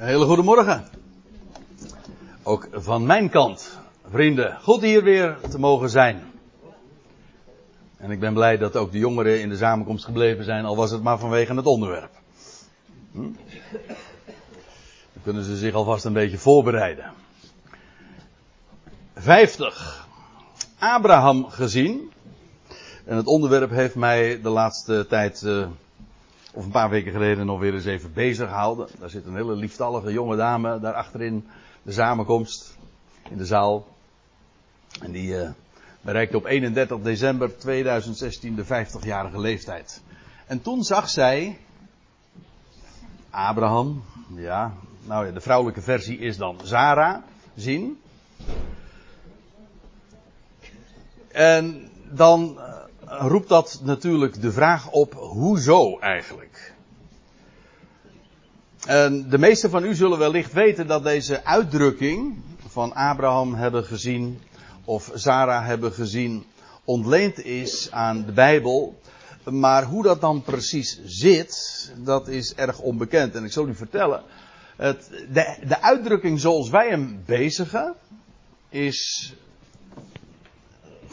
Hele goede morgen. Ook van mijn kant, vrienden. Goed hier weer te mogen zijn. En ik ben blij dat ook de jongeren in de samenkomst gebleven zijn, al was het maar vanwege het onderwerp. Hm? Dan kunnen ze zich alvast een beetje voorbereiden. 50. Abraham gezien. En het onderwerp heeft mij de laatste tijd, uh, of een paar weken geleden, nog weer eens even bezig gehouden. Daar zit een hele lieftallige jonge dame daar achterin de samenkomst in de zaal. En die uh, bereikte op 31 december 2016 de 50-jarige leeftijd. En toen zag zij Abraham, ja, nou ja, de vrouwelijke versie is dan Zara, zien. En dan roept dat natuurlijk de vraag op, hoezo eigenlijk? En de meesten van u zullen wellicht weten dat deze uitdrukking van Abraham hebben gezien, of Sarah hebben gezien, ontleend is aan de Bijbel. Maar hoe dat dan precies zit, dat is erg onbekend. En ik zal u vertellen, het, de, de uitdrukking zoals wij hem bezigen, is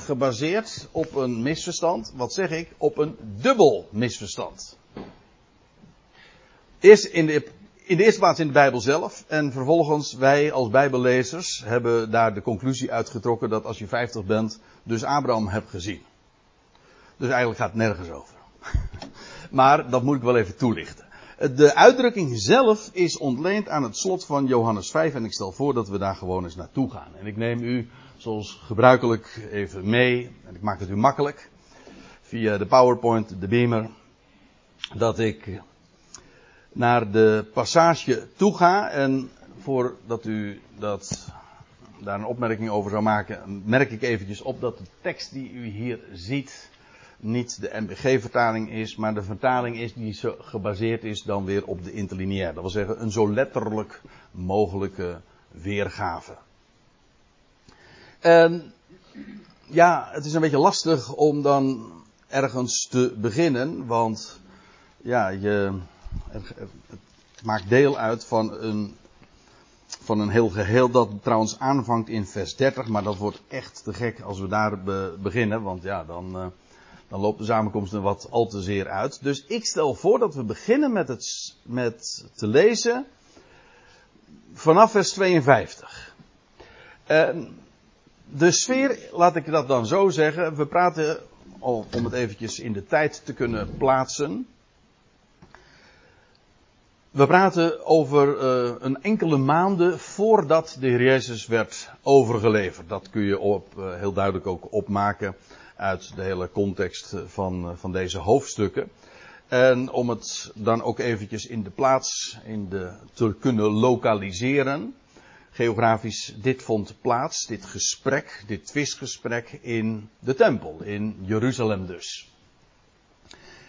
gebaseerd op een misverstand. Wat zeg ik? Op een dubbel misverstand. Eerst in de, in de eerste plaats in de Bijbel zelf. En vervolgens wij als Bijbellezers hebben daar de conclusie uitgetrokken dat als je 50 bent, dus Abraham hebt gezien. Dus eigenlijk gaat het nergens over. maar dat moet ik wel even toelichten. De uitdrukking zelf is ontleend aan het slot van Johannes 5 en ik stel voor dat we daar gewoon eens naartoe gaan. En ik neem u zoals gebruikelijk even mee, en ik maak het u makkelijk, via de PowerPoint, de Beamer, dat ik naar de passage toe ga en voordat u dat, daar een opmerking over zou maken, merk ik eventjes op dat de tekst die u hier ziet niet de MBG-vertaling is, maar de vertaling is die gebaseerd is dan weer op de interlineair. Dat wil zeggen een zo letterlijk mogelijke weergave. En ja, het is een beetje lastig om dan ergens te beginnen, want ja, je, het maakt deel uit van een, van een heel geheel dat trouwens aanvangt in vers 30, maar dat wordt echt te gek als we daar beginnen, want ja, dan, uh, dan loopt de samenkomst er wat al te zeer uit. Dus ik stel voor dat we beginnen met, het, met te lezen vanaf vers 52. En de sfeer, laat ik dat dan zo zeggen. We praten, om het eventjes in de tijd te kunnen plaatsen. We praten over uh, een enkele maanden voordat de Heer Jezus werd overgeleverd. Dat kun je op, uh, heel duidelijk ook opmaken uit de hele context van, uh, van deze hoofdstukken. En om het dan ook eventjes in de plaats in de, te kunnen lokaliseren geografisch, dit vond plaats, dit gesprek, dit twistgesprek in de tempel, in Jeruzalem dus.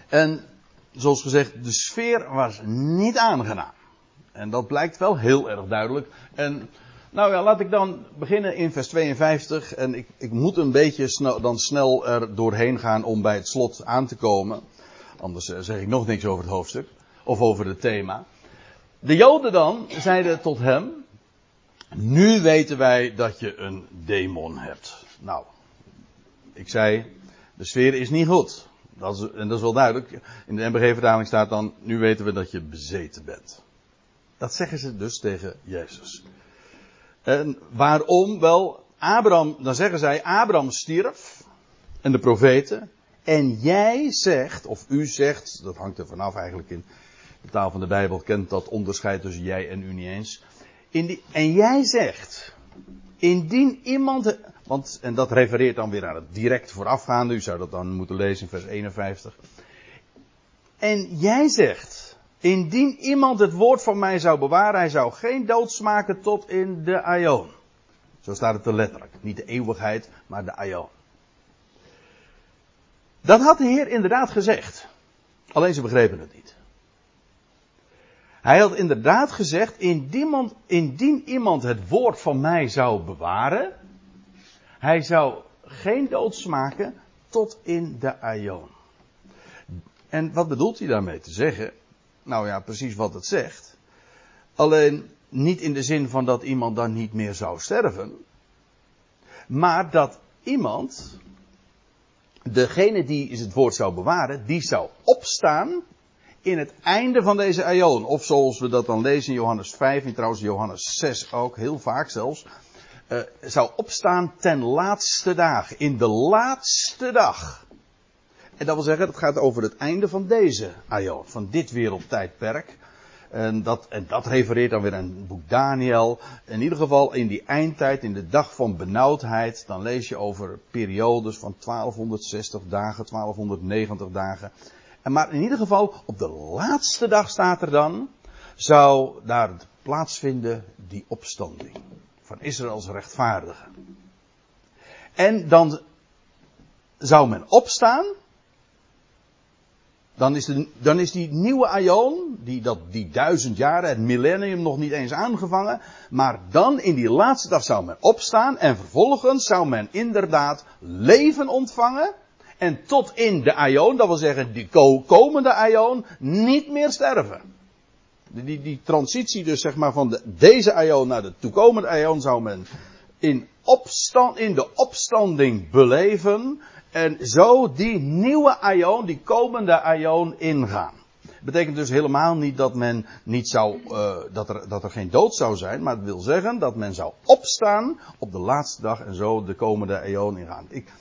En zoals gezegd, de sfeer was niet aangenaam. En dat blijkt wel heel erg duidelijk. En nou ja, laat ik dan beginnen in vers 52. En ik, ik moet een beetje dan snel er doorheen gaan om bij het slot aan te komen. Anders eh, zeg ik nog niks over het hoofdstuk. Of over het thema. De Joden dan zeiden tot hem. Nu weten wij dat je een demon hebt. Nou, ik zei, de sfeer is niet goed. Dat is, en dat is wel duidelijk. In de MBG-vertaling staat dan, nu weten we dat je bezeten bent. Dat zeggen ze dus tegen Jezus. En waarom? Wel, Abraham, dan zeggen zij, Abraham stierf. En de profeten. En jij zegt, of u zegt, dat hangt er vanaf eigenlijk in de taal van de Bijbel, kent dat onderscheid tussen jij en u niet eens. En jij zegt, indien iemand, want, en dat refereert dan weer aan het direct voorafgaande, u zou dat dan moeten lezen in vers 51. En jij zegt, indien iemand het woord van mij zou bewaren, hij zou geen dood smaken tot in de aion. Zo staat het er letterlijk. Niet de eeuwigheid, maar de aion. Dat had de Heer inderdaad gezegd. Alleen ze begrepen het niet. Hij had inderdaad gezegd, indien, iemand het woord van mij zou bewaren, hij zou geen dood smaken tot in de aion. En wat bedoelt hij daarmee te zeggen? Nou ja, precies wat het zegt. Alleen niet in de zin van dat iemand dan niet meer zou sterven. Maar dat iemand, degene die het woord zou bewaren, die zou opstaan in het einde van deze aion. Of zoals we dat dan lezen in Johannes 5 en trouwens Johannes 6 ook, heel vaak zelfs. Uh, zou opstaan ten laatste dag. In de laatste dag. En dat wil zeggen, het gaat over het einde van deze aion. Van dit wereldtijdperk. En dat, en dat refereert dan weer aan het boek Daniel. In ieder geval in die eindtijd, in de dag van benauwdheid, dan lees je over periodes van 1260 dagen, 1290 dagen. Maar in ieder geval, op de laatste dag staat er dan, zou daar plaatsvinden die opstanding van Israëls rechtvaardigen. En dan zou men opstaan dan is, de, dan is die nieuwe aion, die, dat, die duizend jaren, het millennium nog niet eens aangevangen. Maar dan in die laatste dag zou men opstaan en vervolgens zou men inderdaad leven ontvangen. En tot in de aion, dat wil zeggen die komende aion, niet meer sterven. Die, die transitie dus zeg maar van de, deze aion naar de toekomende aion zou men in, opstand, in de opstanding beleven en zo die nieuwe aion, die komende aion ingaan. Betekent dus helemaal niet dat men niet zou, uh, dat, er, dat er geen dood zou zijn, maar het wil zeggen dat men zou opstaan op de laatste dag en zo de komende aion ingaan. Ik,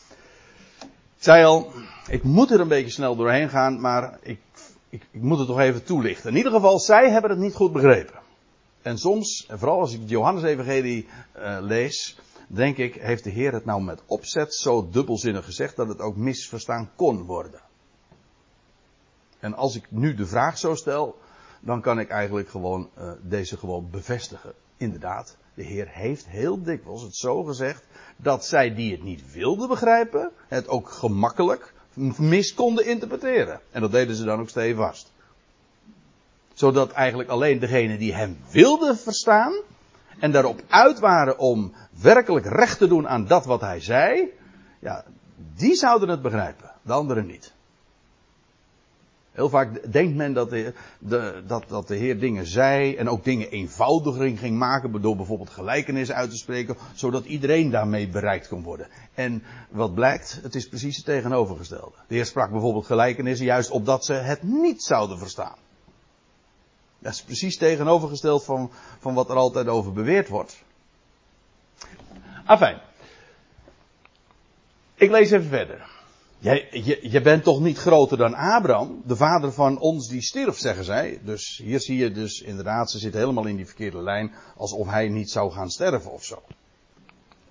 ik zei al, ik moet er een beetje snel doorheen gaan, maar ik, ik, ik moet het toch even toelichten. In ieder geval, zij hebben het niet goed begrepen. En soms, en vooral als ik het Johannes-evangelie uh, lees, denk ik, heeft de Heer het nou met opzet zo dubbelzinnig gezegd dat het ook misverstaan kon worden. En als ik nu de vraag zo stel, dan kan ik eigenlijk gewoon uh, deze gewoon bevestigen. Inderdaad, de Heer heeft heel dikwijls het zo gezegd dat zij die het niet wilden begrijpen, het ook gemakkelijk mis konden interpreteren. En dat deden ze dan ook stevast. Zodat eigenlijk alleen degene die hem wilden verstaan, en daarop uit waren om werkelijk recht te doen aan dat wat hij zei, ja, die zouden het begrijpen, de anderen niet. Heel vaak denkt men dat de, dat, dat de Heer dingen zei en ook dingen eenvoudiger ging maken door bijvoorbeeld gelijkenissen uit te spreken, zodat iedereen daarmee bereikt kon worden. En wat blijkt, het is precies het tegenovergestelde. De Heer sprak bijvoorbeeld gelijkenissen juist opdat ze het niet zouden verstaan. Dat is precies tegenovergesteld van, van wat er altijd over beweerd wordt. Afijn. Ik lees even verder. Jij, je, bent toch niet groter dan Abraham, de vader van ons die stierf, zeggen zij. Dus hier zie je dus inderdaad, ze zit helemaal in die verkeerde lijn, alsof hij niet zou gaan sterven of zo.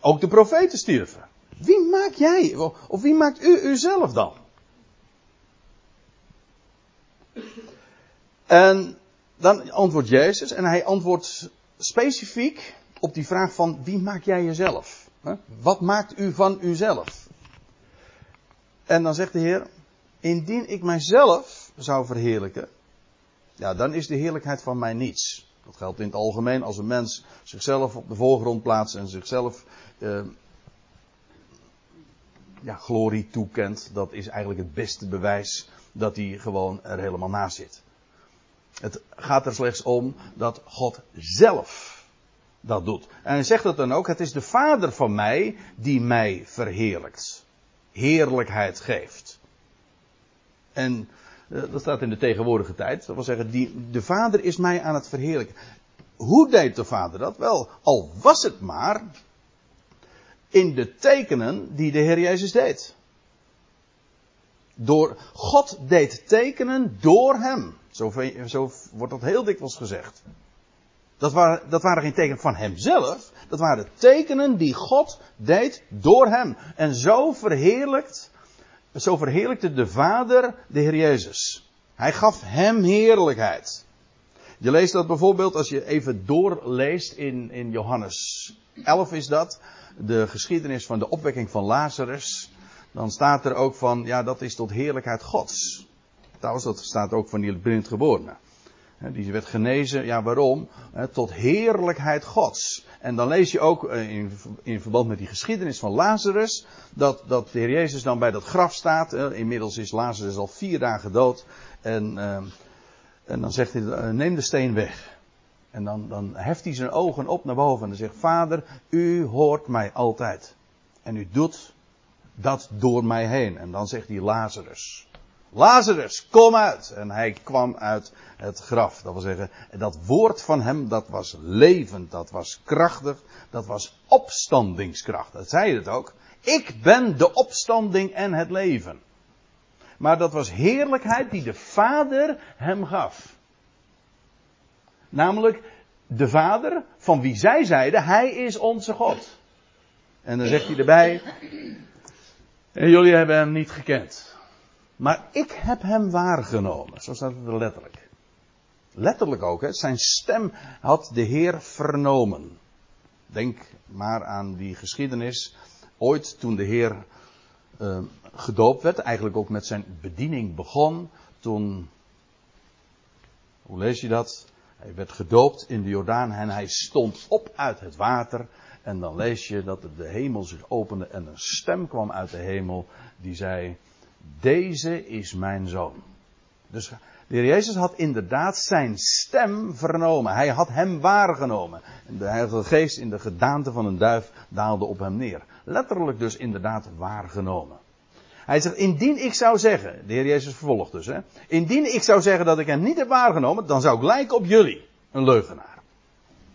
Ook de profeten stierven. Wie maak jij, of wie maakt u uzelf dan? En dan antwoordt Jezus en hij antwoordt specifiek op die vraag van wie maak jij jezelf? Wat maakt u van uzelf? En dan zegt de Heer, indien ik mijzelf zou verheerlijken, ja, dan is de heerlijkheid van mij niets. Dat geldt in het algemeen als een mens zichzelf op de voorgrond plaatst en zichzelf eh, ja, glorie toekent. Dat is eigenlijk het beste bewijs dat hij gewoon er helemaal naast zit. Het gaat er slechts om dat God zelf dat doet. En hij zegt het dan ook, het is de Vader van mij die mij verheerlijkt. Heerlijkheid geeft. En uh, dat staat in de tegenwoordige tijd. Dat wil zeggen, die, de Vader is mij aan het verheerlijken. Hoe deed de Vader dat? Wel, al was het maar in de tekenen die de Heer Jezus deed. Door, God deed tekenen door hem. Zo, zo wordt dat heel dikwijls gezegd. Dat waren, dat waren geen tekenen van hemzelf. Dat waren tekenen die God deed door hem. En zo verheerlijkt, zo verheerlijkte de Vader de Heer Jezus. Hij gaf hem heerlijkheid. Je leest dat bijvoorbeeld als je even doorleest in, in Johannes 11 is dat. De geschiedenis van de opwekking van Lazarus. Dan staat er ook van, ja dat is tot heerlijkheid Gods. Trouwens, dat staat ook van die blindgeborene. Die werd genezen, ja waarom? Tot heerlijkheid Gods. En dan lees je ook eh, in, in verband met die geschiedenis van Lazarus, dat, dat de Heer Jezus dan bij dat graf staat. Inmiddels is Lazarus al vier dagen dood. En, ehm, en dan zegt hij, eh, neem de steen weg. En dan, dan heft hij zijn ogen op naar boven en dan zegt: Vader, u hoort mij altijd. En u doet dat door mij heen. En dan zegt hij: Lazarus. Lazarus, kom uit. En hij kwam uit het graf. Dat wil zeggen, dat woord van hem, dat was levend, dat was krachtig, dat was opstandingskracht. Dat zei het ook. Ik ben de opstanding en het leven. Maar dat was heerlijkheid die de Vader hem gaf. Namelijk de Vader van wie zij zeiden, Hij is onze God. En dan zegt hij erbij, en jullie hebben hem niet gekend. Maar ik heb hem waargenomen. Zo staat het er letterlijk. Letterlijk ook, hè. zijn stem had de Heer vernomen. Denk maar aan die geschiedenis. Ooit toen de Heer uh, gedoopt werd, eigenlijk ook met zijn bediening begon. Toen, hoe lees je dat? Hij werd gedoopt in de Jordaan en hij stond op uit het water. En dan lees je dat de hemel zich opende en een stem kwam uit de hemel die zei: Deze is mijn zoon. Dus de Heer Jezus had inderdaad zijn stem vernomen. Hij had hem waargenomen. En de Heilige Geest in de gedaante van een duif daalde op hem neer. Letterlijk dus inderdaad waargenomen. Hij zegt, indien ik zou zeggen, de Heer Jezus vervolgt dus, hè, indien ik zou zeggen dat ik hem niet heb waargenomen, dan zou ik lijken op jullie, een leugenaar.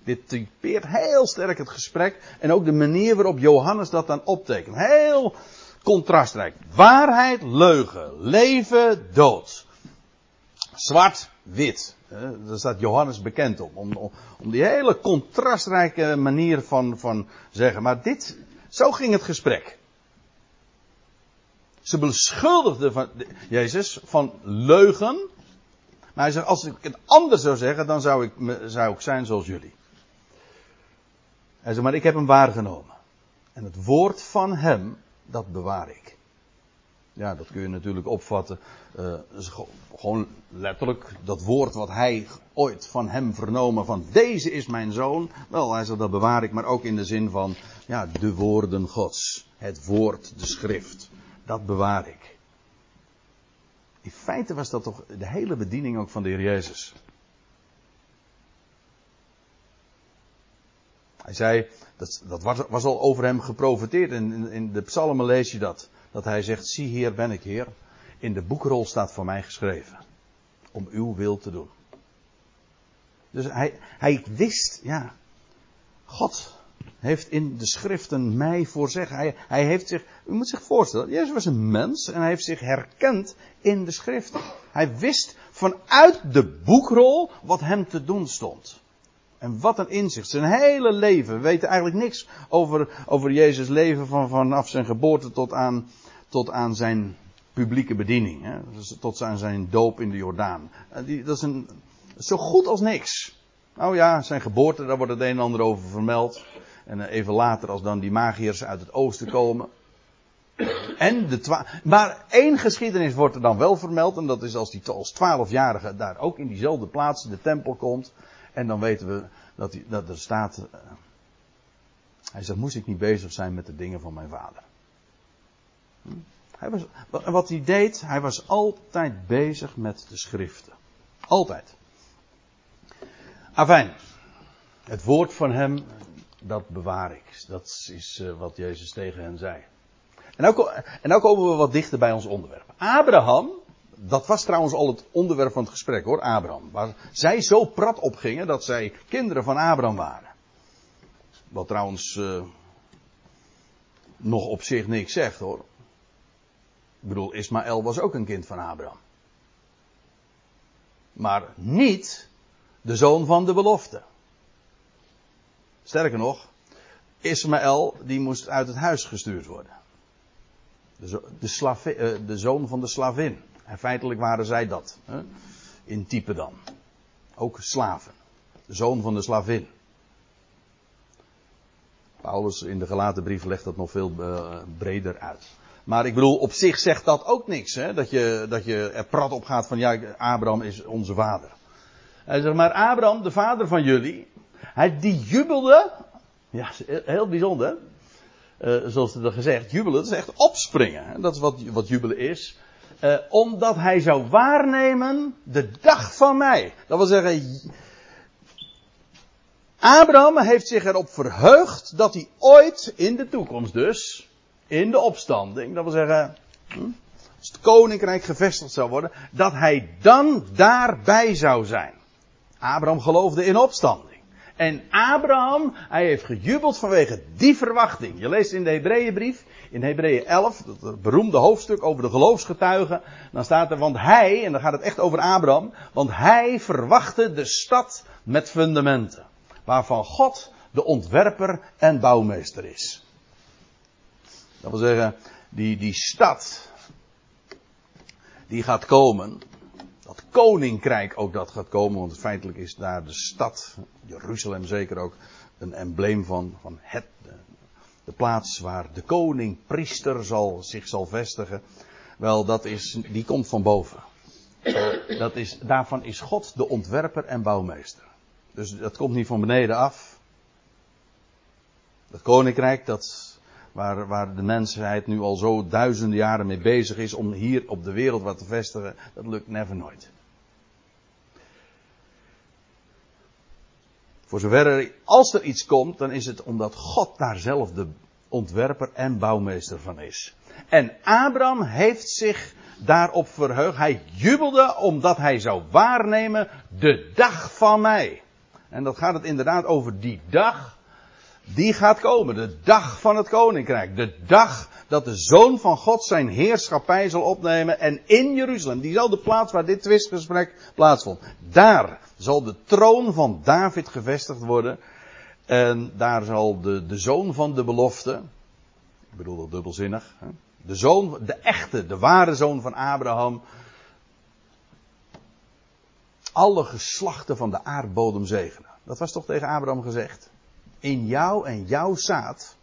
Dit typeert heel sterk het gesprek en ook de manier waarop Johannes dat dan optekent. Heel contrastrijk. Waarheid, leugen, leven, dood. Zwart, wit. Daar staat Johannes bekend om. Om, om die hele contrastrijke manier van, van zeggen. Maar dit, zo ging het gesprek. Ze beschuldigden van Jezus van leugen. Maar hij zegt, als ik het anders zou zeggen, dan zou ik, zou ik zijn zoals jullie. Hij zegt, maar ik heb hem waargenomen. En het woord van hem, dat bewaar ik. Ja, dat kun je natuurlijk opvatten. Uh, gewoon letterlijk dat woord wat hij ooit van hem vernomen van deze is mijn zoon. Wel, hij zegt dat bewaar ik, maar ook in de zin van ja, de woorden Gods. Het woord, de schrift. Dat bewaar ik. In feite was dat toch de hele bediening ook van de Heer Jezus. Hij zei, dat, dat was, was, al over hem geprofiteerd. En in, in, de psalmen lees je dat. Dat hij zegt, zie hier ben ik Heer. In de boekrol staat voor mij geschreven. Om uw wil te doen. Dus hij, hij wist, ja. God heeft in de schriften mij voorzeggen. Hij, hij heeft zich, u moet zich voorstellen, Jezus was een mens en hij heeft zich herkend in de schriften. Hij wist vanuit de boekrol wat hem te doen stond. En wat een inzicht. Zijn hele leven. We weten eigenlijk niks over, over Jezus' leven van, vanaf zijn geboorte tot aan, tot aan zijn publieke bediening. Hè? Dus tot aan zijn doop in de Jordaan. Die, dat is een, zo goed als niks. Nou ja, zijn geboorte, daar wordt het een en ander over vermeld. En eh, even later als dan die magiërs uit het oosten komen. En de maar één geschiedenis wordt er dan wel vermeld. En dat is als die als twaalfjarige daar ook in diezelfde plaats, de tempel komt. En dan weten we dat, die, dat er staat. Uh, hij zegt: Moest ik niet bezig zijn met de dingen van mijn vader? Hm? Hij was, wat hij deed, hij was altijd bezig met de schriften. Altijd. Afijn. Het woord van hem, dat bewaar ik. Dat is uh, wat Jezus tegen hen zei. En nou, en nou komen we wat dichter bij ons onderwerp. Abraham, dat was trouwens al het onderwerp van het gesprek hoor, Abraham. Waar zij zo prat op gingen dat zij kinderen van Abraham waren. Wat trouwens uh, nog op zich niks zegt hoor. Ik bedoel, Ismaël was ook een kind van Abraham. Maar niet de zoon van de belofte. Sterker nog, Ismaël die moest uit het huis gestuurd worden. De, de, uh, de zoon van de slavin. En feitelijk waren zij dat. Hè? In type dan. Ook slaven. Zoon van de slavin. Paulus in de gelaten brief legt dat nog veel uh, breder uit. Maar ik bedoel, op zich zegt dat ook niks. Hè? Dat, je, dat je er prat op gaat van ja, Abraham is onze vader. Hij zegt, maar Abraham, de vader van jullie, hij die jubelde. Ja, heel bijzonder. Uh, zoals er gezegd, jubelen, dat is echt opspringen. Dat is wat, wat jubelen is. Uh, omdat hij zou waarnemen de dag van mij. Dat wil zeggen, Abraham heeft zich erop verheugd dat hij ooit in de toekomst dus, in de opstanding, dat wil zeggen, hm, als het koninkrijk gevestigd zou worden, dat hij dan daarbij zou zijn. Abraham geloofde in opstanding. En Abraham, hij heeft gejubeld vanwege die verwachting. Je leest in de Hebreeënbrief, in Hebreeën 11, dat beroemde hoofdstuk over de geloofsgetuigen. Dan staat er, want hij, en dan gaat het echt over Abraham, want hij verwachtte de stad met fundamenten. Waarvan God de ontwerper en bouwmeester is. Dat wil zeggen, die, die stad, die gaat komen, dat koninkrijk ook dat gaat komen, want feitelijk is daar de stad, Jeruzalem zeker ook, een embleem van, van het, de plaats waar de koning, priester zal, zich zal vestigen. Wel, dat is, die komt van boven. Dat is, daarvan is God de ontwerper en bouwmeester. Dus dat komt niet van beneden af. Dat koninkrijk, dat, waar, waar de mensheid nu al zo duizenden jaren mee bezig is om hier op de wereld wat te vestigen, dat lukt never nooit. Voor zover er, als er iets komt, dan is het omdat God daar zelf de ontwerper en bouwmeester van is. En Abraham heeft zich daarop verheugd. Hij jubelde omdat hij zou waarnemen de dag van mij. En dat gaat het inderdaad over die dag. Die gaat komen. De dag van het koninkrijk. De dag dat de zoon van God zijn heerschappij zal opnemen. En in Jeruzalem, diezelfde plaats waar dit twistgesprek plaatsvond. Daar zal de troon van David gevestigd worden. En daar zal de, de zoon van de belofte. Ik bedoel dat dubbelzinnig. Hè? De zoon, de echte, de ware zoon van Abraham. Alle geslachten van de aardbodem zegenen. Dat was toch tegen Abraham gezegd? In jou en jouw zaad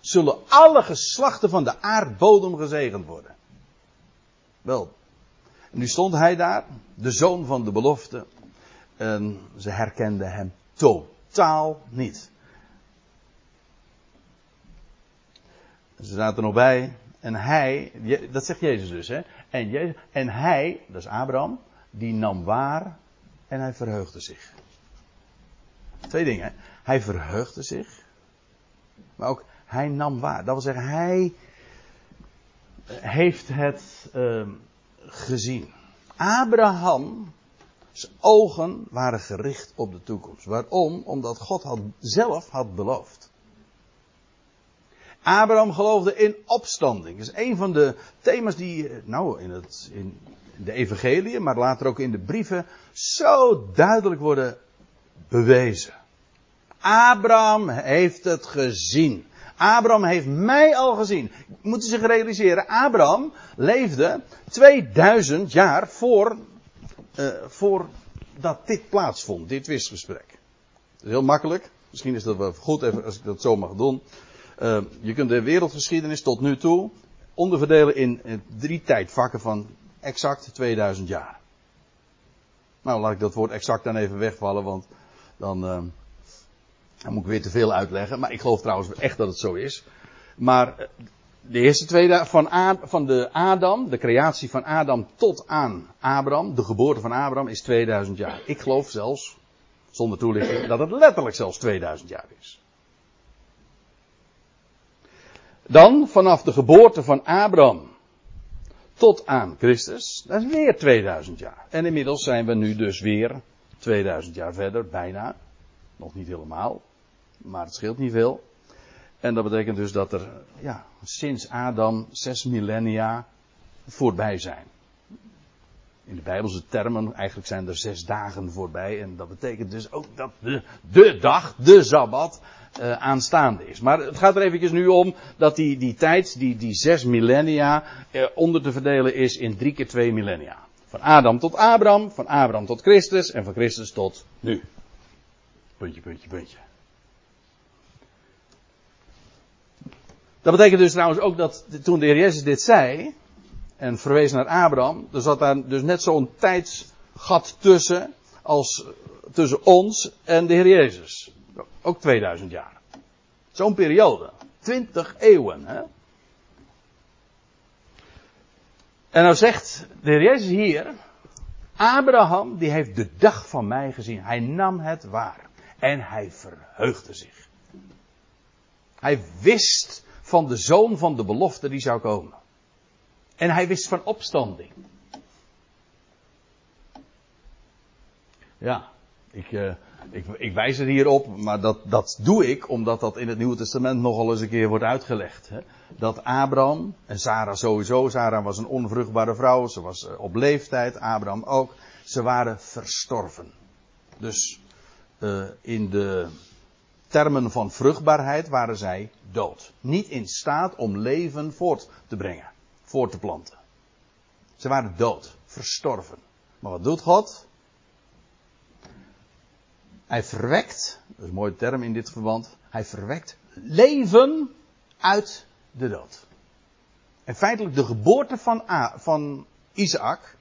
zullen alle geslachten van de aardbodem gezegend worden. Wel, nu stond hij daar, de zoon van de belofte, en ze herkenden hem totaal niet. Ze zaten er nog bij, en hij, dat zegt Jezus dus, hè? En, Jezus, en hij, dat is Abraham, die nam waar en hij verheugde zich. Twee dingen. Hij verheugde zich, maar ook hij nam waar. Dat wil zeggen, hij heeft het uh, gezien. Abraham, zijn ogen waren gericht op de toekomst. Waarom? Omdat God had, zelf had beloofd. Abraham geloofde in opstanding. Dat is een van de thema's die, eh, nou, in, het, in de evangelie, maar later ook in de brieven, zo duidelijk worden bewezen. Abraham heeft het gezien. Abraham heeft mij al gezien. Moeten zich realiseren, Abraham leefde 2000 jaar voor, uh, voor dat dit plaatsvond, dit wisgesprek. Dat is heel makkelijk. Misschien is dat wel goed even als ik dat zo mag doen. Uh, je kunt de wereldgeschiedenis tot nu toe onderverdelen in uh, drie tijdvakken van exact 2000 jaar. Nou, laat ik dat woord exact dan even wegvallen, want dan, dan moet ik weer te veel uitleggen. Maar ik geloof trouwens echt dat het zo is. Maar eh, de eerste twee van, van de Adam, de creatie van Adam tot aan Abraham, de geboorte van Abraham, is 2000 jaar. Ik geloof zelfs, zonder toelichting, dat het letterlijk zelfs 2000 jaar is. Dan vanaf de geboorte van Abraham tot aan Christus, dat is weer 2000 jaar. En inmiddels zijn we nu dus weer 2000 jaar verder, bijna. Nog niet helemaal, maar het scheelt niet veel. En dat betekent dus dat er ja, sinds Adam zes millennia voorbij zijn. In de Bijbelse termen, eigenlijk zijn er zes dagen voorbij. En dat betekent dus ook dat de, de dag, de Sabbat, uh, aanstaande is. Maar het gaat er eventjes nu om dat die, die tijd, die, die zes millennia, uh, onder te verdelen is in drie keer twee millennia. Van Adam tot Abraham, van Abraham tot Christus en van Christus tot nu. Puntje, puntje, puntje. Dat betekent dus trouwens ook dat toen de Heer Jezus dit zei, en verwees naar Abraham, er zat daar dus net zo'n tijdsgat tussen, als tussen ons en de Heer Jezus. Ook 2000 jaar. Zo'n periode. 20 eeuwen. Hè? En nou zegt de Heer Jezus hier, Abraham die heeft de dag van mij gezien. Hij nam het waar. En hij verheugde zich. Hij wist van de zoon van de belofte die zou komen. En hij wist van opstanding. Ja, ik, uh, ik, ik, wijs er hier op, maar dat, dat doe ik omdat dat in het Nieuwe Testament nogal eens een keer wordt uitgelegd. Hè? Dat Abraham, en Sarah sowieso, Sarah was een onvruchtbare vrouw, ze was uh, op leeftijd, Abraham ook, ze waren verstorven. Dus uh, in de termen van vruchtbaarheid waren zij dood. Niet in staat om leven voort te brengen, voort te planten. Ze waren dood, verstorven. Maar wat doet God? Hij verwekt, dat is een mooie term in dit verband, hij verwekt leven uit de dood. En feitelijk de geboorte van, A, van Isaac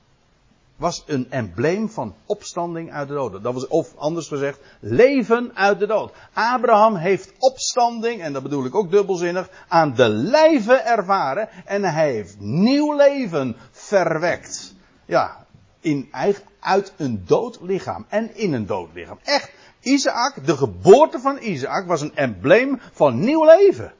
was een embleem van opstanding uit de dood. Dat was, of anders gezegd, leven uit de dood. Abraham heeft opstanding, en dat bedoel ik ook dubbelzinnig, aan de lijve ervaren. En hij heeft nieuw leven verwekt. Ja, in, uit een dood lichaam. En in een dood lichaam. Echt, Isaac, de geboorte van Isaac was een embleem van nieuw leven.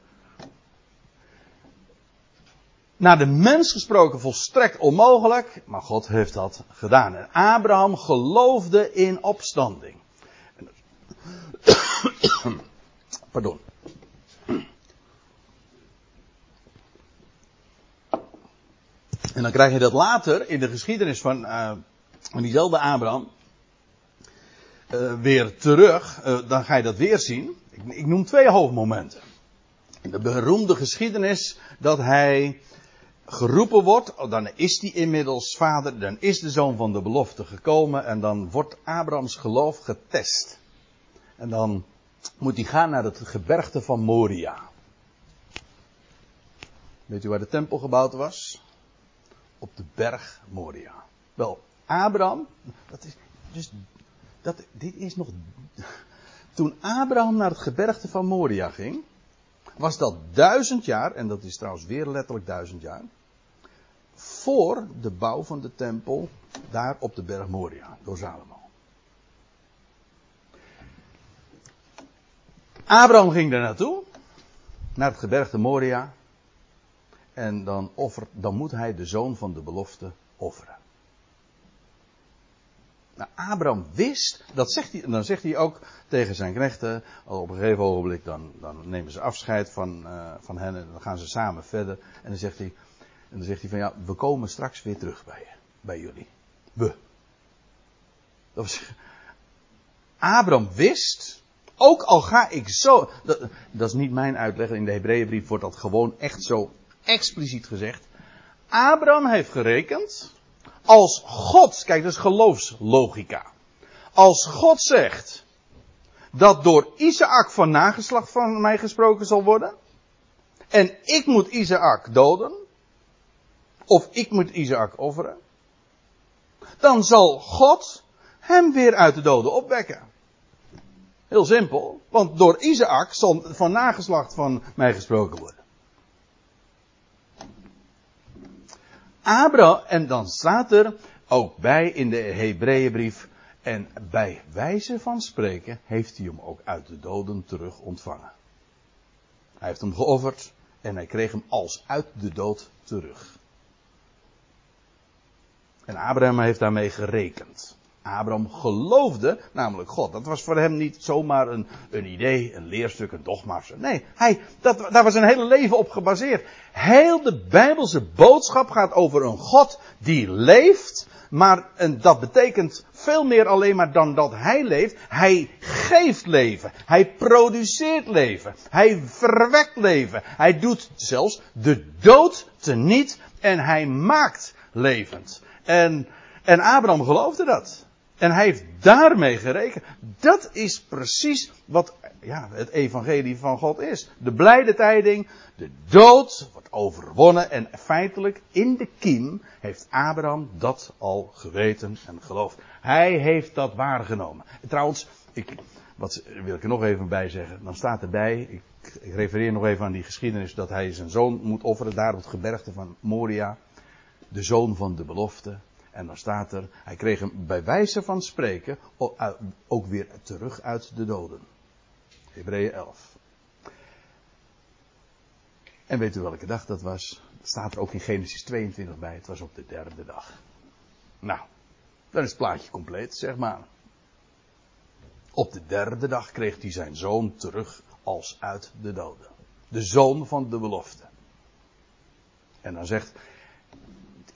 Naar de mens gesproken volstrekt onmogelijk, maar God heeft dat gedaan. En Abraham geloofde in opstanding. Pardon. En dan krijg je dat later in de geschiedenis van, van diezelfde Abraham uh, weer terug. Uh, dan ga je dat weer zien. Ik, ik noem twee hoofdmomenten. De beroemde geschiedenis dat hij geroepen wordt, oh, dan is hij inmiddels vader, dan is de zoon van de belofte gekomen en dan wordt Abrahams geloof getest. En dan moet hij gaan naar het gebergte van Moria. Weet u waar de tempel gebouwd was? Op de berg Moria. Wel, Abraham, dat is, dus, dat, dit is nog, toen Abraham naar het gebergte van Moria ging, was dat duizend jaar, en dat is trouwens weer letterlijk duizend jaar, voor de bouw van de tempel daar op de berg Moria door Salomo. Abraham ging daar naartoe, naar het gebergte Moria, en dan, dan moet hij de zoon van de belofte offeren. Nou, Abraham wist, dat zegt hij, dan zegt hij ook tegen zijn knechten, op een gegeven ogenblik dan, dan nemen ze afscheid van, uh, van hen en dan gaan ze samen verder. En dan zegt hij, en dan zegt hij van ja, we komen straks weer terug bij je, bij jullie. We. Dat was, Abraham wist, ook al ga ik zo, dat, dat is niet mijn uitleg, in de Hebreeënbrief wordt dat gewoon echt zo expliciet gezegd. Abraham heeft gerekend, als God, kijk dat is geloofslogica. Als God zegt dat door Isaac van nageslacht van mij gesproken zal worden, en ik moet Isaac doden, of ik moet Isaac offeren, dan zal God hem weer uit de doden opwekken. Heel simpel, want door Isaac zal van nageslacht van mij gesproken worden. Abraham, en dan staat er ook bij in de Hebreeënbrief, en bij wijze van spreken heeft hij hem ook uit de doden terug ontvangen. Hij heeft hem geofferd en hij kreeg hem als uit de dood terug. En Abraham heeft daarmee gerekend. Abraham geloofde namelijk God. Dat was voor hem niet zomaar een, een idee, een leerstuk, een dogma. Nee, hij, dat, daar was zijn hele leven op gebaseerd. Heel de Bijbelse boodschap gaat over een God die leeft. Maar en dat betekent veel meer alleen maar dan dat hij leeft. Hij geeft leven. Hij produceert leven. Hij verwekt leven. Hij doet zelfs de dood teniet en hij maakt levend. En, en Abraham geloofde dat. En hij heeft daarmee gerekend. Dat is precies wat ja, het evangelie van God is. De blijde tijding, de dood wordt overwonnen en feitelijk in de kiem heeft Abraham dat al geweten en geloofd. Hij heeft dat waargenomen. trouwens, ik, wat wil ik er nog even bij zeggen. Dan staat erbij, ik, ik refereer nog even aan die geschiedenis dat hij zijn zoon moet offeren daar op het gebergte van Moria. De zoon van de belofte. En dan staat er, hij kreeg hem bij wijze van spreken ook weer terug uit de doden. Hebreeën 11. En weet u welke dag dat was? Dat staat er ook in Genesis 22 bij. Het was op de derde dag. Nou, dan is het plaatje compleet, zeg maar. Op de derde dag kreeg hij zijn zoon terug als uit de doden. De zoon van de belofte. En dan zegt,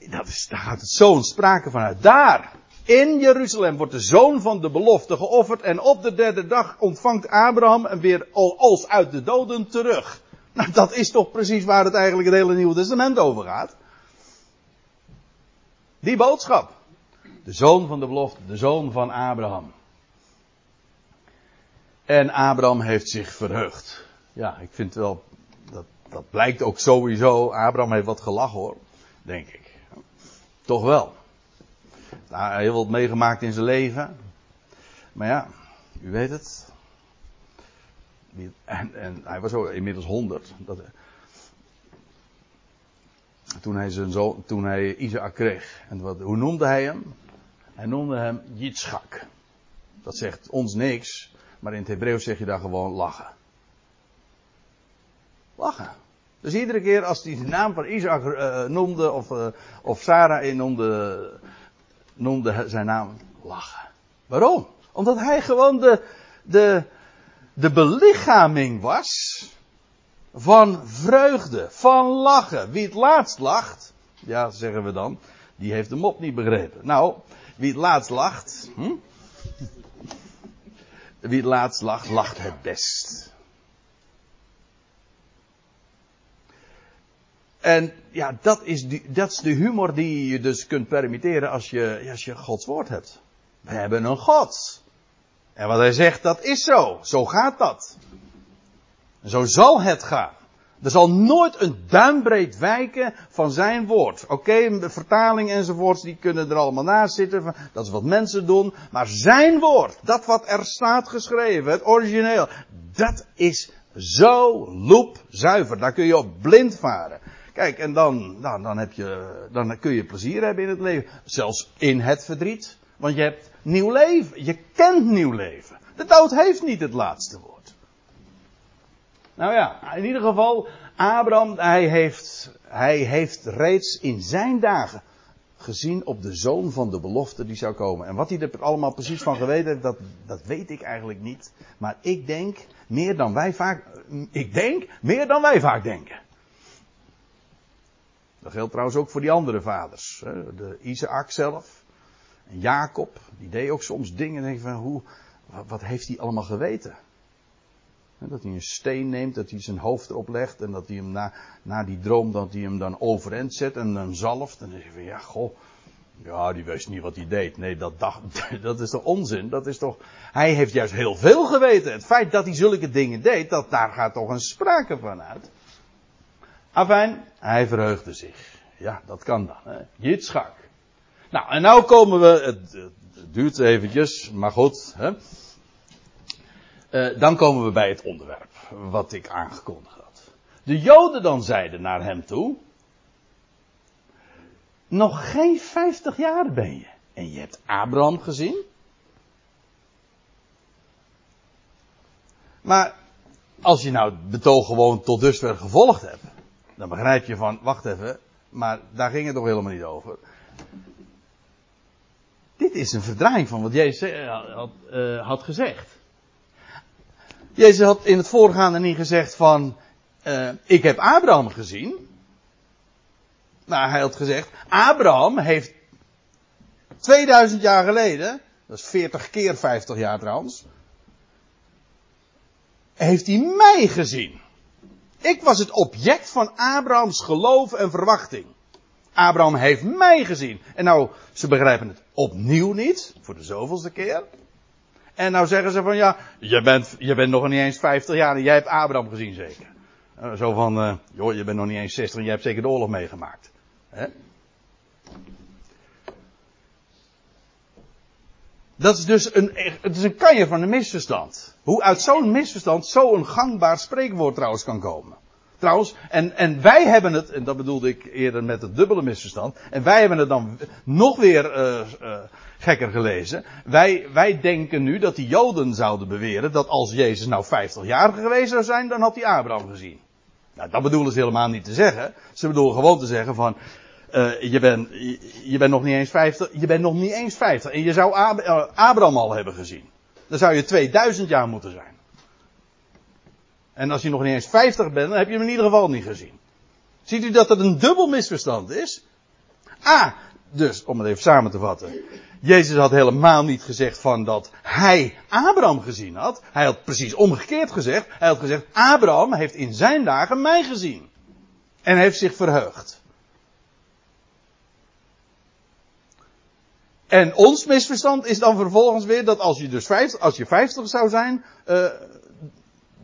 dat daar gaat het zo'n sprake vanuit. Daar, in Jeruzalem, wordt de zoon van de belofte geofferd. En op de derde dag ontvangt Abraham hem weer als uit de doden terug. Nou, dat is toch precies waar het eigenlijk het hele Nieuwe Testament over gaat. Die boodschap. De zoon van de belofte, de zoon van Abraham. En Abraham heeft zich verheugd. Ja, ik vind wel, dat, dat blijkt ook sowieso. Abraham heeft wat gelachen hoor, denk ik. Toch wel. Nou, hij heeft wat meegemaakt in zijn leven. Maar ja, u weet het. En, en hij was ook inmiddels 100. Dat, toen hij, zijn zoon, toen hij Isaac kreeg. En wat, hoe noemde hij hem? Hij noemde hem Yitzchak. Dat zegt ons niks. Maar in het Hebreeuws zeg je daar gewoon lachen. Lachen. Dus iedere keer als hij de naam van Isaac uh, noemde, of, uh, of Sarah noemde, noemde zijn naam lachen. Waarom? Omdat hij gewoon de, de, de belichaming was van vreugde, van lachen. Wie het laatst lacht, ja, zeggen we dan, die heeft de mop niet begrepen. Nou, wie het laatst lacht, hm? wie het laatst lacht, lacht het best. En ja, dat is, die, de humor die je dus kunt permitteren als je, als je Gods woord hebt. We hebben een God. En wat hij zegt, dat is zo. Zo gaat dat. Zo zal het gaan. Er zal nooit een duimbreed wijken van zijn woord. Oké, okay, vertaling enzovoorts, die kunnen er allemaal naast zitten. Dat is wat mensen doen. Maar zijn woord, dat wat er staat geschreven, het origineel, dat is zo loepzuiver. Daar kun je op blind varen. Kijk, en dan, dan, dan, heb je, dan kun je plezier hebben in het leven. Zelfs in het verdriet. Want je hebt nieuw leven. Je kent nieuw leven. De dood heeft niet het laatste woord. Nou ja, in ieder geval, Abraham, hij heeft, hij heeft reeds in zijn dagen gezien op de zoon van de belofte die zou komen. En wat hij er allemaal precies van geweten heeft, dat, dat weet ik eigenlijk niet. Maar ik denk meer dan wij vaak, ik denk meer dan wij vaak denken. Dat geldt trouwens ook voor die andere vaders. De Isaac zelf. En Jacob. Die deed ook soms dingen. denk van hoe, wat heeft hij allemaal geweten? Dat hij een steen neemt, dat hij zijn hoofd erop legt. En dat hij hem na, na die droom, dat hij hem dan overend zet en dan zalft. En dan zeg je van ja, goh. Ja, die wist niet wat hij deed. Nee, dat, dat is toch onzin? Dat is toch. Hij heeft juist heel veel geweten. Het feit dat hij zulke dingen deed, dat, daar gaat toch een sprake van uit. Afijn, hij verheugde zich. Ja, dat kan dan. Hè? Jitschak. Nou, en nou komen we, het, duurt eventjes, maar goed. Hè? Uh, dan komen we bij het onderwerp, wat ik aangekondigd had. De Joden dan zeiden naar hem toe, nog geen vijftig jaar ben je. En je hebt Abraham gezien. Maar als je nou het betoog gewoon tot dusver gevolgd hebt, dan begrijp je van, wacht even, maar daar ging het toch helemaal niet over. Dit is een verdraaiing van wat Jezus eh, had, uh, had gezegd. Jezus had in het voorgaande niet gezegd van, uh, ik heb Abraham gezien. Maar hij had gezegd, Abraham heeft 2000 jaar geleden, dat is 40 keer 50 jaar trouwens, heeft hij mij gezien. Ik was het object van Abrahams geloof en verwachting. Abraham heeft mij gezien. En nou, ze begrijpen het opnieuw niet, voor de zoveelste keer. En nou zeggen ze van ja, je bent, je bent nog niet eens 50 jaar en jij hebt Abraham gezien zeker. Eh, zo van, uh, joh, je bent nog niet eens 60 en jij hebt zeker de oorlog meegemaakt. Hè? Dat is dus een, het is een kanje van een misverstand. Hoe uit zo'n misverstand zo'n gangbaar spreekwoord trouwens kan komen. Trouwens, en, en wij hebben het, en dat bedoelde ik eerder met het dubbele misverstand, en wij hebben het dan nog weer uh, gekker gelezen. Wij, wij denken nu dat die Joden zouden beweren dat als Jezus nou 50 jaar geweest zou zijn, dan had hij Abraham gezien. Nou, dat bedoelen ze helemaal niet te zeggen. Ze bedoelen gewoon te zeggen van, uh, je bent je bent nog niet eens 50, je bent nog niet eens 50 en je zou Ab Abraham al hebben gezien. Dan zou je 2000 jaar moeten zijn. En als je nog niet eens 50 bent, dan heb je hem in ieder geval niet gezien. Ziet u dat het een dubbel misverstand is? Ah, dus, om het even samen te vatten. Jezus had helemaal niet gezegd van dat hij Abraham gezien had. Hij had precies omgekeerd gezegd. Hij had gezegd, Abraham heeft in zijn dagen mij gezien. En heeft zich verheugd. En ons misverstand is dan vervolgens weer dat als je dus 50, als je 50 zou zijn, uh,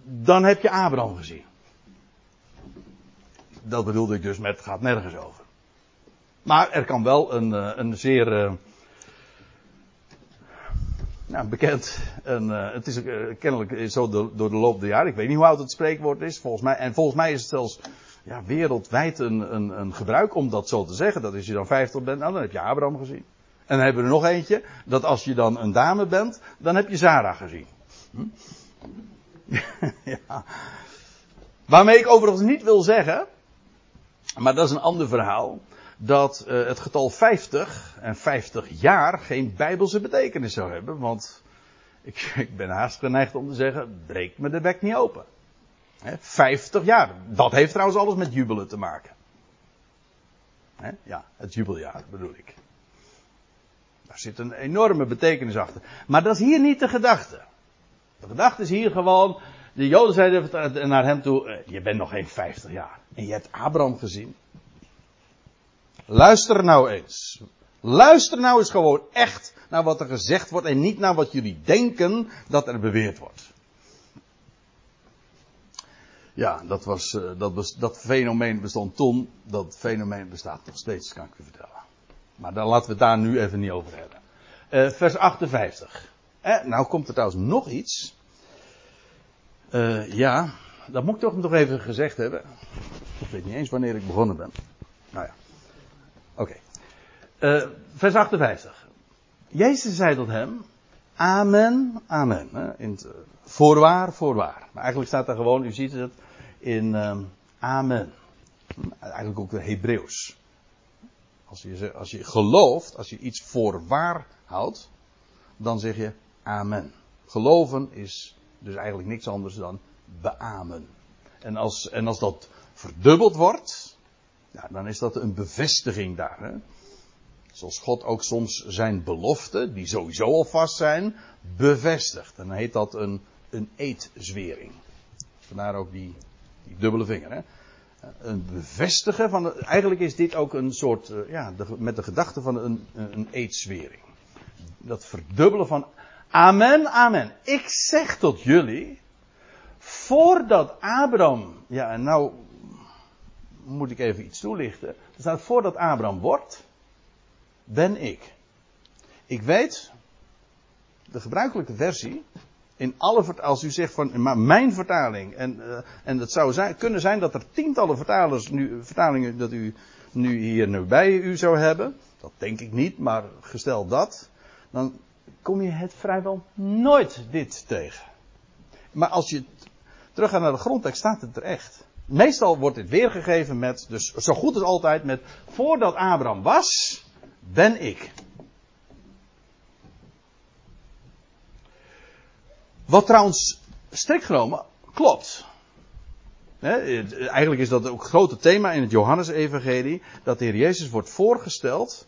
dan heb je Abraham gezien. Dat bedoelde ik dus met gaat nergens over. Maar er kan wel een, eh, een zeer uh, nou, bekend, een, het is kennelijk zo door de loop der jaren, ik weet niet hoe oud het spreekwoord is, volgens mij, en volgens mij is het zelfs ja, wereldwijd een, een, een gebruik om dat zo te zeggen, dat als je dan 50 bent, nou, dan heb je Abraham gezien. En dan hebben we er nog eentje, dat als je dan een dame bent, dan heb je Sarah gezien. Hm? ja. Waarmee ik overigens niet wil zeggen, maar dat is een ander verhaal, dat uh, het getal 50 en 50 jaar geen bijbelse betekenis zou hebben. Want ik, ik ben haast geneigd om te zeggen, breek me de bek niet open. He, 50 jaar. Dat heeft trouwens alles met jubelen te maken. Ja, het jubeljaar bedoel ik. Daar zit een enorme betekenis achter. Maar dat is hier niet de gedachte. De gedachte is hier gewoon, de Joden zeiden naar hem toe, eh, je bent nog geen 50 jaar. En je hebt Abraham gezien. Luister nou eens. Luister nou eens gewoon echt naar wat er gezegd wordt en niet naar wat jullie denken dat er beweerd wordt. Ja, dat, was, eh, dat, dat fenomeen bestond toen. Dat fenomeen bestaat nog steeds, kan ik u vertellen. Maar dan laten we het daar nu even niet over hebben. Uh, vers 58. Eh, nou komt er trouwens nog iets. Uh, ja, dat moet ik toch nog even gezegd hebben. Ik weet niet eens wanneer ik begonnen ben. Nou ja. Oké. Vers 58. Jezus zei tot hem: Amen, amen. In voorwaar, voorwaar. Maar eigenlijk staat daar gewoon, u ziet het, in um, amen. Eigenlijk ook de Hebreeuws. Als je, als je gelooft, als je iets voorwaar houdt, dan zeg je amen. Geloven is dus eigenlijk niks anders dan beamen. En als, en als dat verdubbeld wordt, ja, dan is dat een bevestiging daar. Hè? Zoals God ook soms zijn beloften, die sowieso al vast zijn, bevestigt. En dan heet dat een, een eetzwering. Vandaar ook die, die dubbele vinger. Hè? Een bevestigen van. eigenlijk is dit ook een soort. Uh, ja, de, met de gedachte van een, een eetzwering. Dat verdubbelen van. Amen, amen. Ik zeg tot jullie. Voordat Abraham. Ja, en nou moet ik even iets toelichten. Er staat voordat Abraham wordt, ben ik. Ik weet, de gebruikelijke versie, in alle als u zegt van maar mijn vertaling, en, uh, en het zou zijn, kunnen zijn dat er tientallen vertalers nu, vertalingen dat u nu hier bij u zou hebben, dat denk ik niet, maar gesteld dat, dan kom je het vrijwel nooit dit tegen. Maar als je terug gaat naar de grondtekst, staat het er echt. Meestal wordt dit weergegeven met, dus zo goed als altijd met, voordat Abraham was, ben ik. Wat trouwens, strikt genomen, klopt. eigenlijk is dat ook het grote thema in het Johannesevangelie, dat de Heer Jezus wordt voorgesteld,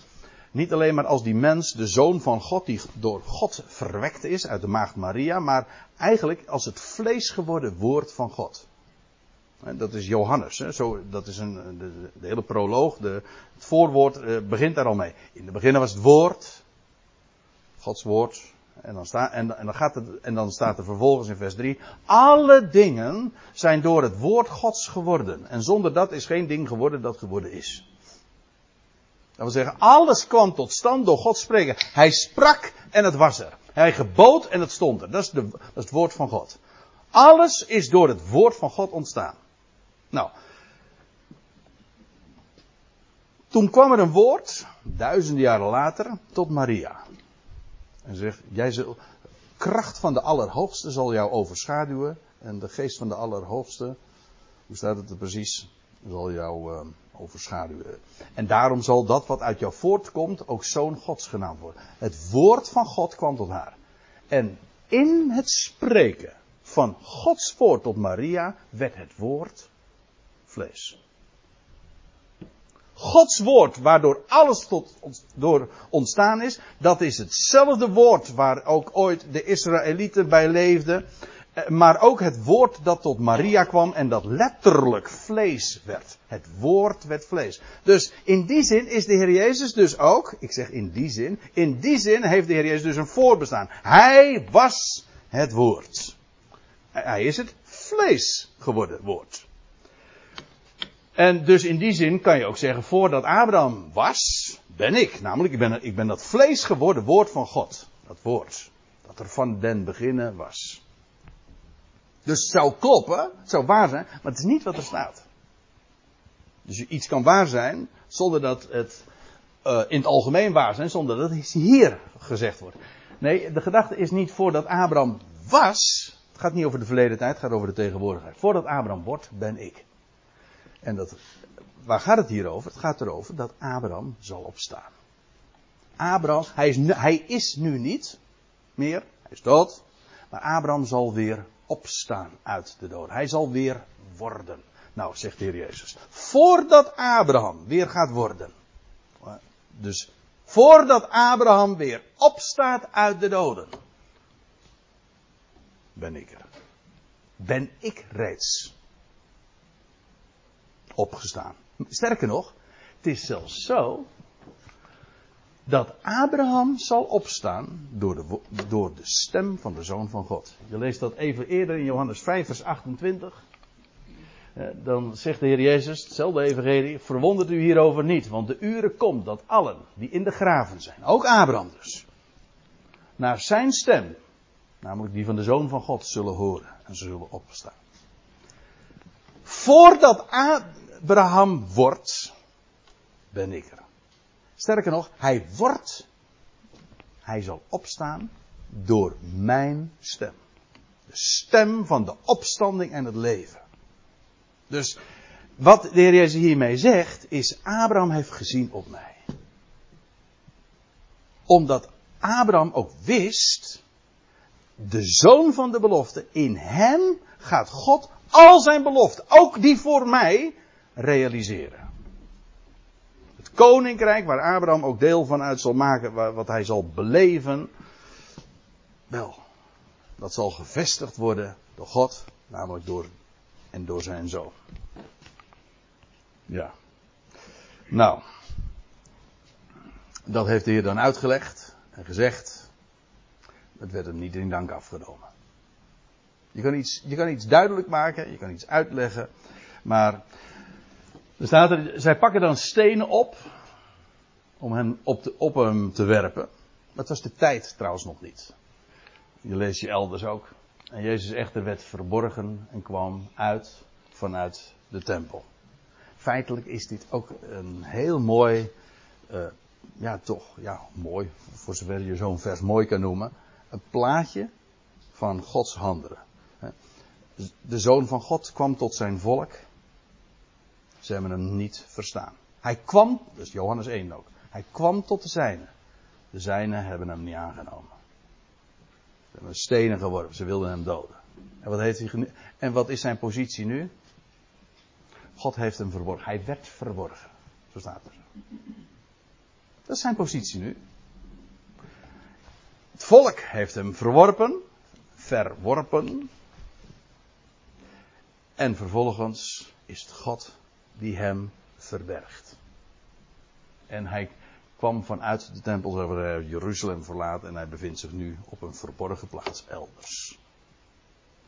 niet alleen maar als die mens, de zoon van God, die door God verwekt is uit de maagd Maria, maar eigenlijk als het vlees geworden woord van God. Dat is Johannes. Zo, dat is een, de, de hele proloog. De, het voorwoord eh, begint daar al mee. In het begin was het woord. Gods woord. En dan, sta, en, en, dan gaat het, en dan staat er vervolgens in vers 3. Alle dingen zijn door het woord Gods geworden. En zonder dat is geen ding geworden dat geworden is. Dat wil zeggen, alles kwam tot stand door God spreken. Hij sprak en het was er. Hij gebood en het stond er. Dat is, de, dat is het woord van God. Alles is door het woord van God ontstaan. Nou. Toen kwam er een woord, duizenden jaren later, tot Maria. En zegt, jij zult, kracht van de Allerhoogste zal jou overschaduwen. En de geest van de Allerhoogste, hoe staat het er precies, zal jou uh, overschaduwen. En daarom zal dat wat uit jou voortkomt ook zoon Gods genaamd worden. Het woord van God kwam tot haar. En in het spreken van Gods woord tot Maria werd het woord vlees. Gods woord, waardoor alles tot, door ontstaan is, dat is hetzelfde woord waar ook ooit de Israëlieten bij leefden. Eh, maar ook het woord dat tot Maria kwam en dat letterlijk vlees werd. Het woord werd vlees. Dus in die zin is de Heer Jezus dus ook, ik zeg in die zin, in die zin heeft de Heer Jezus dus een voorbestaan. Hij was het woord. Hij is het vlees geworden woord. En dus in die zin kan je ook zeggen, voordat Abraham was, ben ik. Namelijk, ik ben, ik ben dat vlees geworden woord van God. Dat woord. Dat er van den beginnen was. Dus het zou kloppen, het zou waar zijn, maar het is niet wat er staat. Dus iets kan waar zijn zonder dat het uh, in het algemeen waar zijn, zonder dat het hier gezegd wordt. Nee, de gedachte is niet voordat Abraham was. Het gaat niet over de verleden tijd, het gaat over de tegenwoordigheid. Voordat Abraham wordt, ben ik. En dat, waar gaat het hier over? Het gaat erover dat Abraham zal opstaan. Abraham, hij is, hij is nu niet meer, hij is dood. Maar Abraham zal weer opstaan uit de dood. Hij zal weer worden. Nou, zegt de Heer Jezus. Voordat Abraham weer gaat worden. Dus voordat Abraham weer opstaat uit de doden. Ben ik er. Ben ik reeds opgestaan. Sterker nog, het is zelfs zo dat Abraham zal opstaan door de, door de stem van de Zoon van God. Je leest dat even eerder in Johannes 5, vers 28. Eh, dan zegt de Heer Jezus, hetzelfde evangelie, verwondert u hierover niet, want de uren komt dat allen die in de graven zijn, ook Abraham dus, naar zijn stem, namelijk die van de Zoon van God, zullen horen en zullen opstaan. Voordat Abraham wordt, ben ik er. Sterker nog, hij wordt, hij zal opstaan door mijn stem. De stem van de opstanding en het leven. Dus wat de Heer Jezus hiermee zegt, is Abraham heeft gezien op mij. Omdat Abraham ook wist, de zoon van de belofte, in hem gaat God al zijn beloften, ook die voor mij, realiseren koninkrijk waar Abraham ook deel van uit zal maken, wat hij zal beleven. Wel, dat zal gevestigd worden door God, namelijk door en door zijn zoon. Ja. Nou, dat heeft de Heer dan uitgelegd en gezegd. Het werd hem niet in dank afgenomen. Je kan iets, je kan iets duidelijk maken, je kan iets uitleggen, maar er staat er, zij pakken dan stenen op om hem op, op hem te werpen. Dat was de tijd trouwens nog niet. Je leest je elders ook. En Jezus echter werd verborgen en kwam uit vanuit de tempel. Feitelijk is dit ook een heel mooi, uh, ja toch, ja mooi, voor zover je zo'n vers mooi kan noemen, een plaatje van Gods handelen. De zoon van God kwam tot zijn volk ze hebben hem niet verstaan. Hij kwam, dus Johannes 1 ook. Hij kwam tot de zijnen. De zijnen hebben hem niet aangenomen. Ze hebben stenen geworpen, ze wilden hem doden. En wat, heeft hij en wat is zijn positie nu? God heeft hem verborgen. Hij werd verborgen. Zo staat er. Dat is zijn positie nu. Het volk heeft hem verworpen, verworpen. En vervolgens is het God die hem verbergt. En hij kwam vanuit de tempel, zoals hij Jeruzalem verlaat, en hij bevindt zich nu op een verborgen plaats elders.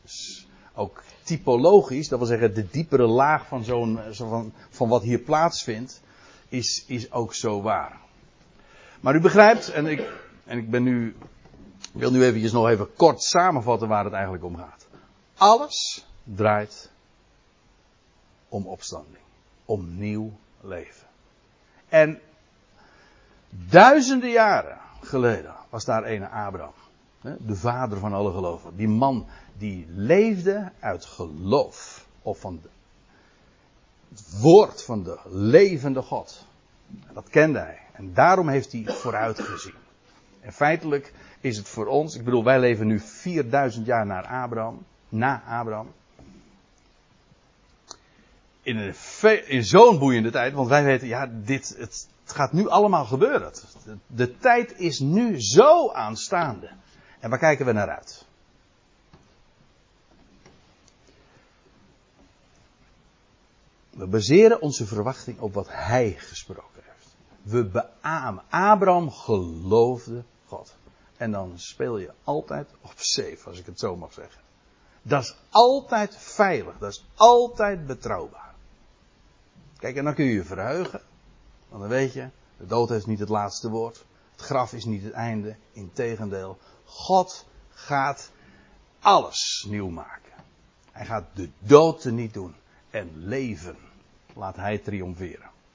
Dus ook typologisch, dat wil zeggen de diepere laag van, zo'n, van, van wat hier plaatsvindt, is, is ook zo waar. Maar u begrijpt, en ik, en ik ben nu, wil nu eventjes nog even kort samenvatten waar het eigenlijk om gaat. Alles draait om opstanding. Om nieuw leven. En duizenden jaren geleden was daar een Abraham. De vader van alle geloven. Die man die leefde uit geloof. Of van het woord van de levende God. Dat kende hij. En daarom heeft hij vooruit gezien. En feitelijk is het voor ons, ik bedoel, wij leven nu 4000 jaar na Abraham. Na Abraham. In, in zo'n boeiende tijd, want wij weten, ja, dit, het, het gaat nu allemaal gebeuren. De, de tijd is nu zo aanstaande. En waar kijken we naar uit? We baseren onze verwachting op wat hij gesproken heeft. We beamen. Abraham geloofde God. En dan speel je altijd op safe, als ik het zo mag zeggen. Dat is altijd veilig. Dat is altijd betrouwbaar. Kijk, en dan kun je je verheugen. Want dan weet je, de dood heeft niet het laatste woord. Het graf is niet het einde. Integendeel, God gaat alles nieuw maken. Hij gaat de dood niet doen. En leven laat hij triomferen.